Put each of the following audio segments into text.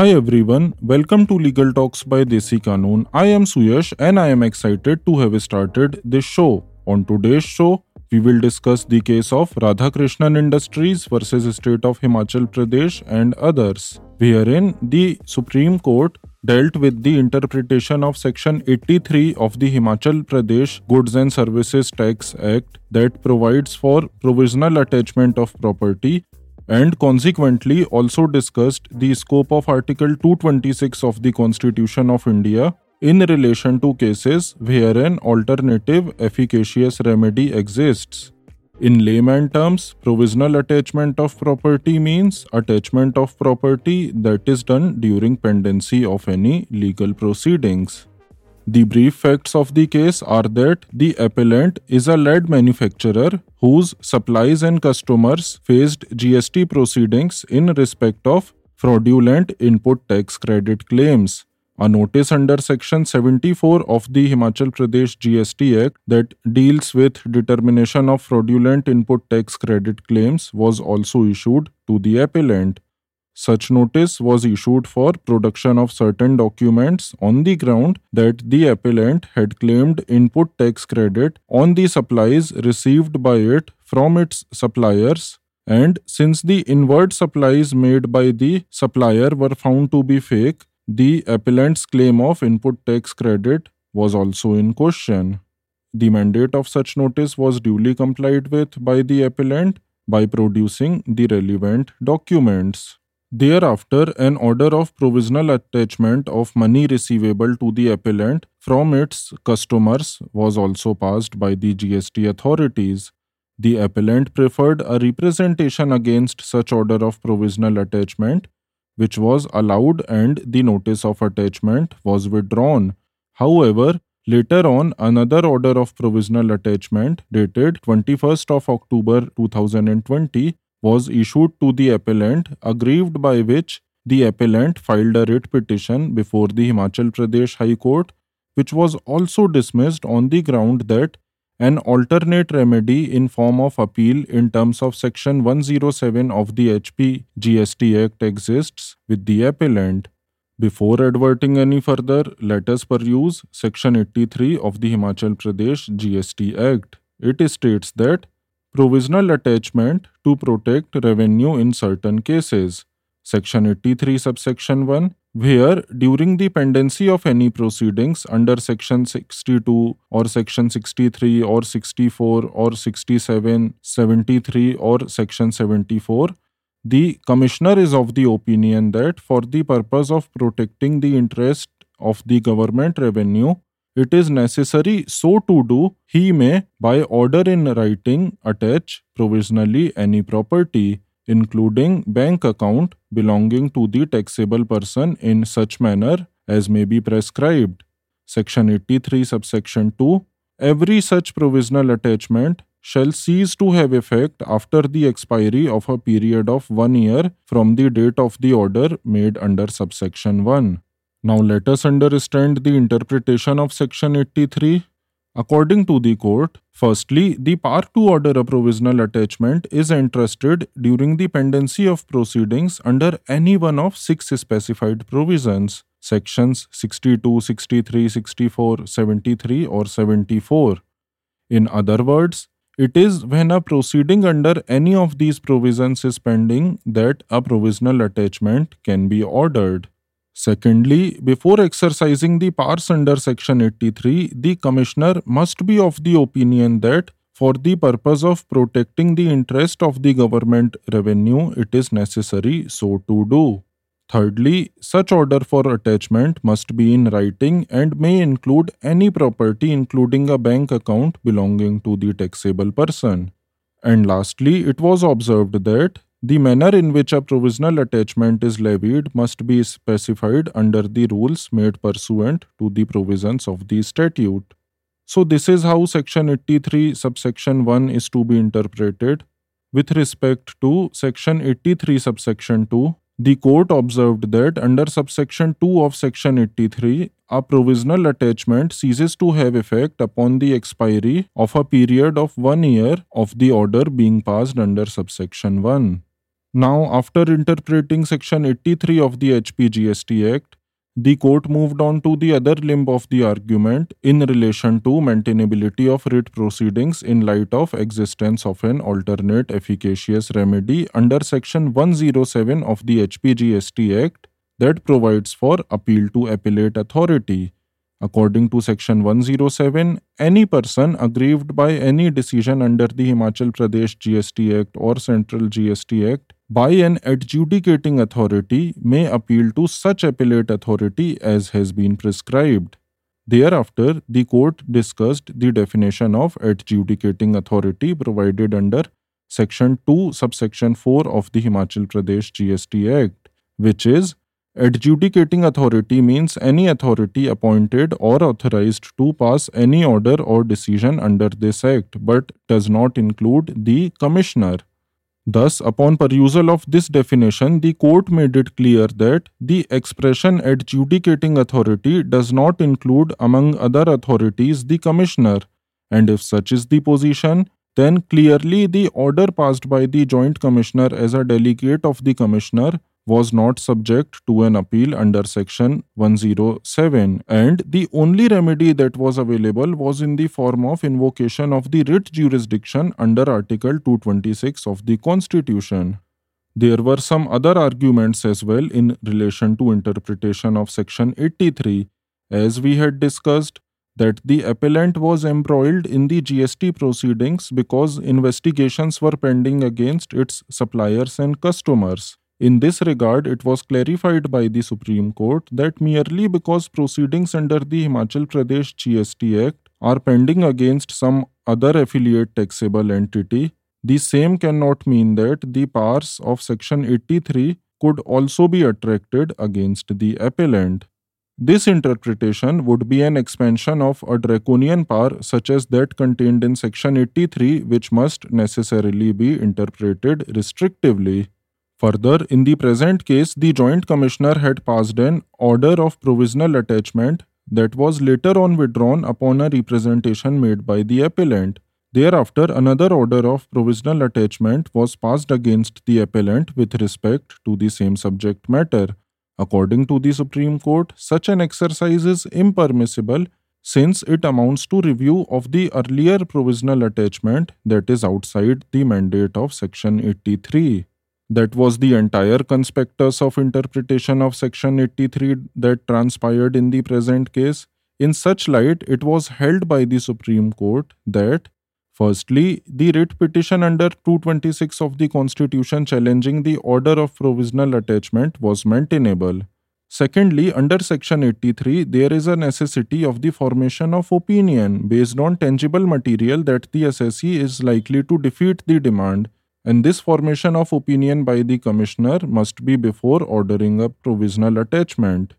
Hi everyone, welcome to Legal Talks by Desi Kanoon. I am Suyash and I am excited to have started this show. On today's show, we will discuss the case of Radhakrishnan Industries versus State of Himachal Pradesh and others, wherein the Supreme Court dealt with the interpretation of Section 83 of the Himachal Pradesh Goods and Services Tax Act that provides for provisional attachment of property and consequently also discussed the scope of Article 226 of the Constitution of India in relation to cases where an alternative efficacious remedy exists. In layman terms, provisional attachment of property means attachment of property that is done during pendency of any legal proceedings. The brief facts of the case are that the appellant is a lead manufacturer whose supplies and customers faced GST proceedings in respect of fraudulent input tax credit claims. A notice under Section 74 of the Himachal Pradesh GST Act that deals with determination of fraudulent input tax credit claims was also issued to the appellant. Such notice was issued for production of certain documents on the ground that the appellant had claimed input tax credit on the supplies received by it from its suppliers and since the inward supplies made by the supplier were found to be fake, the appellant's claim of input tax credit was also in question. The mandate of such notice was duly complied with by the appellant by producing the relevant documents. Thereafter, an order of provisional attachment of money receivable to the appellant from its customers was also passed by the GST authorities. The appellant preferred a representation against such order of provisional attachment, which was allowed and the notice of attachment was withdrawn. However, later on, another order of provisional attachment dated 21st of October 2020 was issued to the appellant, aggrieved by which the appellant filed a writ petition before the Himachal Pradesh High Court, which was also dismissed on the ground that an alternate remedy in form of appeal in terms of section 107 of the HP GST Act exists with the appellant. Before adverting any further, let us peruse section 83 of the Himachal Pradesh GST Act. It states that provisional attachment to protect revenue in certain cases. Section 83, subsection 1, where during the pendency of any proceedings under Section 62 or Section 63 or 64 or 67, 73 or Section 74, the Commissioner is of the opinion that for the purpose of protecting the interest of the government revenue, it is necessary so to do, he may, by order in writing, attach provisionally any property, including bank account belonging to the taxable person in such manner as may be prescribed. Section 83, subsection 2. Every such provisional attachment shall cease to have effect after the expiry of a period of one year from the date of the order made under subsection 1. Now let us understand the interpretation of section 83. According to the court, firstly, the power to order a provisional attachment is entrusted during the pendency of proceedings under any one of six specified provisions, sections 62, 63, 64, 73 or 74. In other words, it is when a proceeding under any of these provisions is pending that a provisional attachment can be ordered. Secondly, before exercising the powers under Section 83, the Commissioner must be of the opinion that for the purpose of protecting the interest of the government revenue, it is necessary so to do. Thirdly, such order for attachment must be in writing and may include any property, including a bank account belonging to the taxable person. And lastly, it was observed that the manner in which a provisional attachment is levied must be specified under the rules made pursuant to the provisions of the statute. So, this is how Section 83, subsection 1 is to be interpreted. With respect to Section 83, subsection 2, the court observed that under subsection 2 of Section 83, a provisional attachment ceases to have effect upon the expiry of a period of one year of the order being passed under subsection 1. Now, after interpreting Section 83 of the HPGST Act, the court moved on to the other limb of the argument in relation to maintainability of writ proceedings in light of existence of an alternate efficacious remedy under section 107 of the HPGST Act that provides for appeal to appellate authority. According to section 107, any person aggrieved by any decision under the Himachal Pradesh GST Act or Central GST Act by an adjudicating authority may appeal to such appellate authority as has been prescribed. Thereafter, the court discussed the definition of adjudicating authority provided under Section 2, subsection 4 of the Himachal Pradesh GST Act, which is Adjudicating authority means any authority appointed or authorized to pass any order or decision under this act, but does not include the commissioner. Thus, upon perusal of this definition, the court made it clear that the expression adjudicating authority does not include, among other authorities, the commissioner, and if such is the position, then clearly the order passed by the joint commissioner as a delegate of the commissioner was not subject to an appeal under section 107 and the only remedy that was available was in the form of invocation of the writ jurisdiction under article 226 of the constitution there were some other arguments as well in relation to interpretation of section 83 as we had discussed that the appellant was embroiled in the GST proceedings because investigations were pending against its suppliers and customers. In this regard, it was clarified by the Supreme Court that merely because proceedings under the Himachal Pradesh GST Act are pending against some other affiliate taxable entity, the same cannot mean that the powers of Section 83 could also be attracted against the appellant. This interpretation would be an expansion of a draconian power such as that contained in Section 83, which must necessarily be interpreted restrictively. Further, in the present case, the Joint Commissioner had passed an order of provisional attachment that was later on withdrawn upon a representation made by the appellant. Thereafter, another order of provisional attachment was passed against the appellant with respect to the same subject matter. According to the Supreme Court, such an exercise is impermissible since it amounts to review of the earlier provisional attachment that is outside the mandate of Section 83. That was the entire conspectus of interpretation of Section 83 that transpired in the present case. In such light, it was held by the Supreme Court that Firstly, the writ petition under 226 of the Constitution challenging the order of provisional attachment was maintainable. Secondly, under Section 83, there is a necessity of the formation of opinion based on tangible material that the assessee is likely to defeat the demand and this formation of opinion by the commissioner must be before ordering a provisional attachment.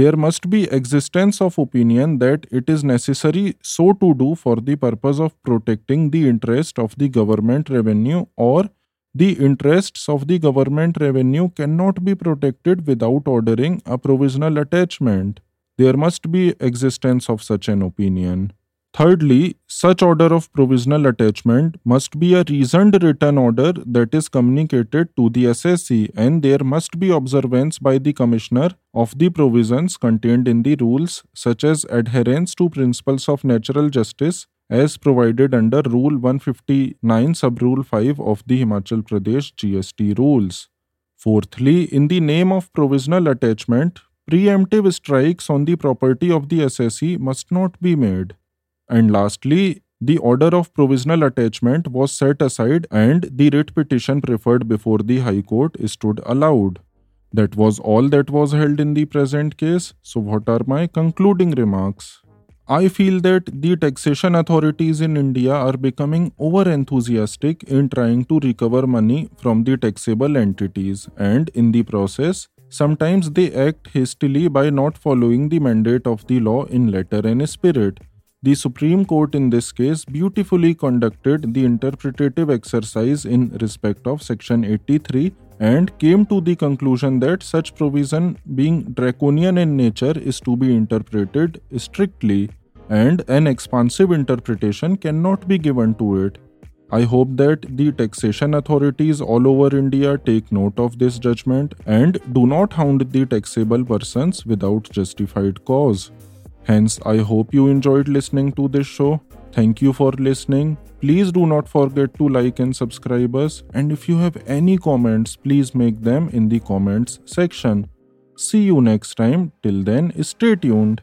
There must be existence of opinion that it is necessary so to do for the purpose of protecting the interest of the government revenue or the interests of the government revenue cannot be protected without ordering a provisional attachment. There must be existence of such an opinion. Thirdly, such order of provisional attachment must be a reasoned written order that is communicated to the assessee and there must be observance by the commissioner of the provisions contained in the rules such as adherence to principles of natural justice as provided under Rule 159 Sub Rule 5 of the Himachal Pradesh GST rules. Fourthly, in the name of provisional attachment, preemptive strikes on the property of the assessee must not be made. And lastly, the order of provisional attachment was set aside and the writ petition preferred before the High Court stood allowed. That was all that was held in the present case. So, what are my concluding remarks? I feel that the taxation authorities in India are becoming over enthusiastic in trying to recover money from the taxable entities, and in the process, sometimes they act hastily by not following the mandate of the law in letter and spirit. The Supreme Court in this case beautifully conducted the interpretative exercise in respect of Section 83 and came to the conclusion that such provision, being draconian in nature, is to be interpreted strictly, and an expansive interpretation cannot be given to it. I hope that the taxation authorities all over India take note of this judgment and do not hound the taxable persons without justified cause. Hence, I hope you enjoyed listening to this show. Thank you for listening. Please do not forget to like and subscribe us. And if you have any comments, please make them in the comments section. See you next time. Till then, stay tuned.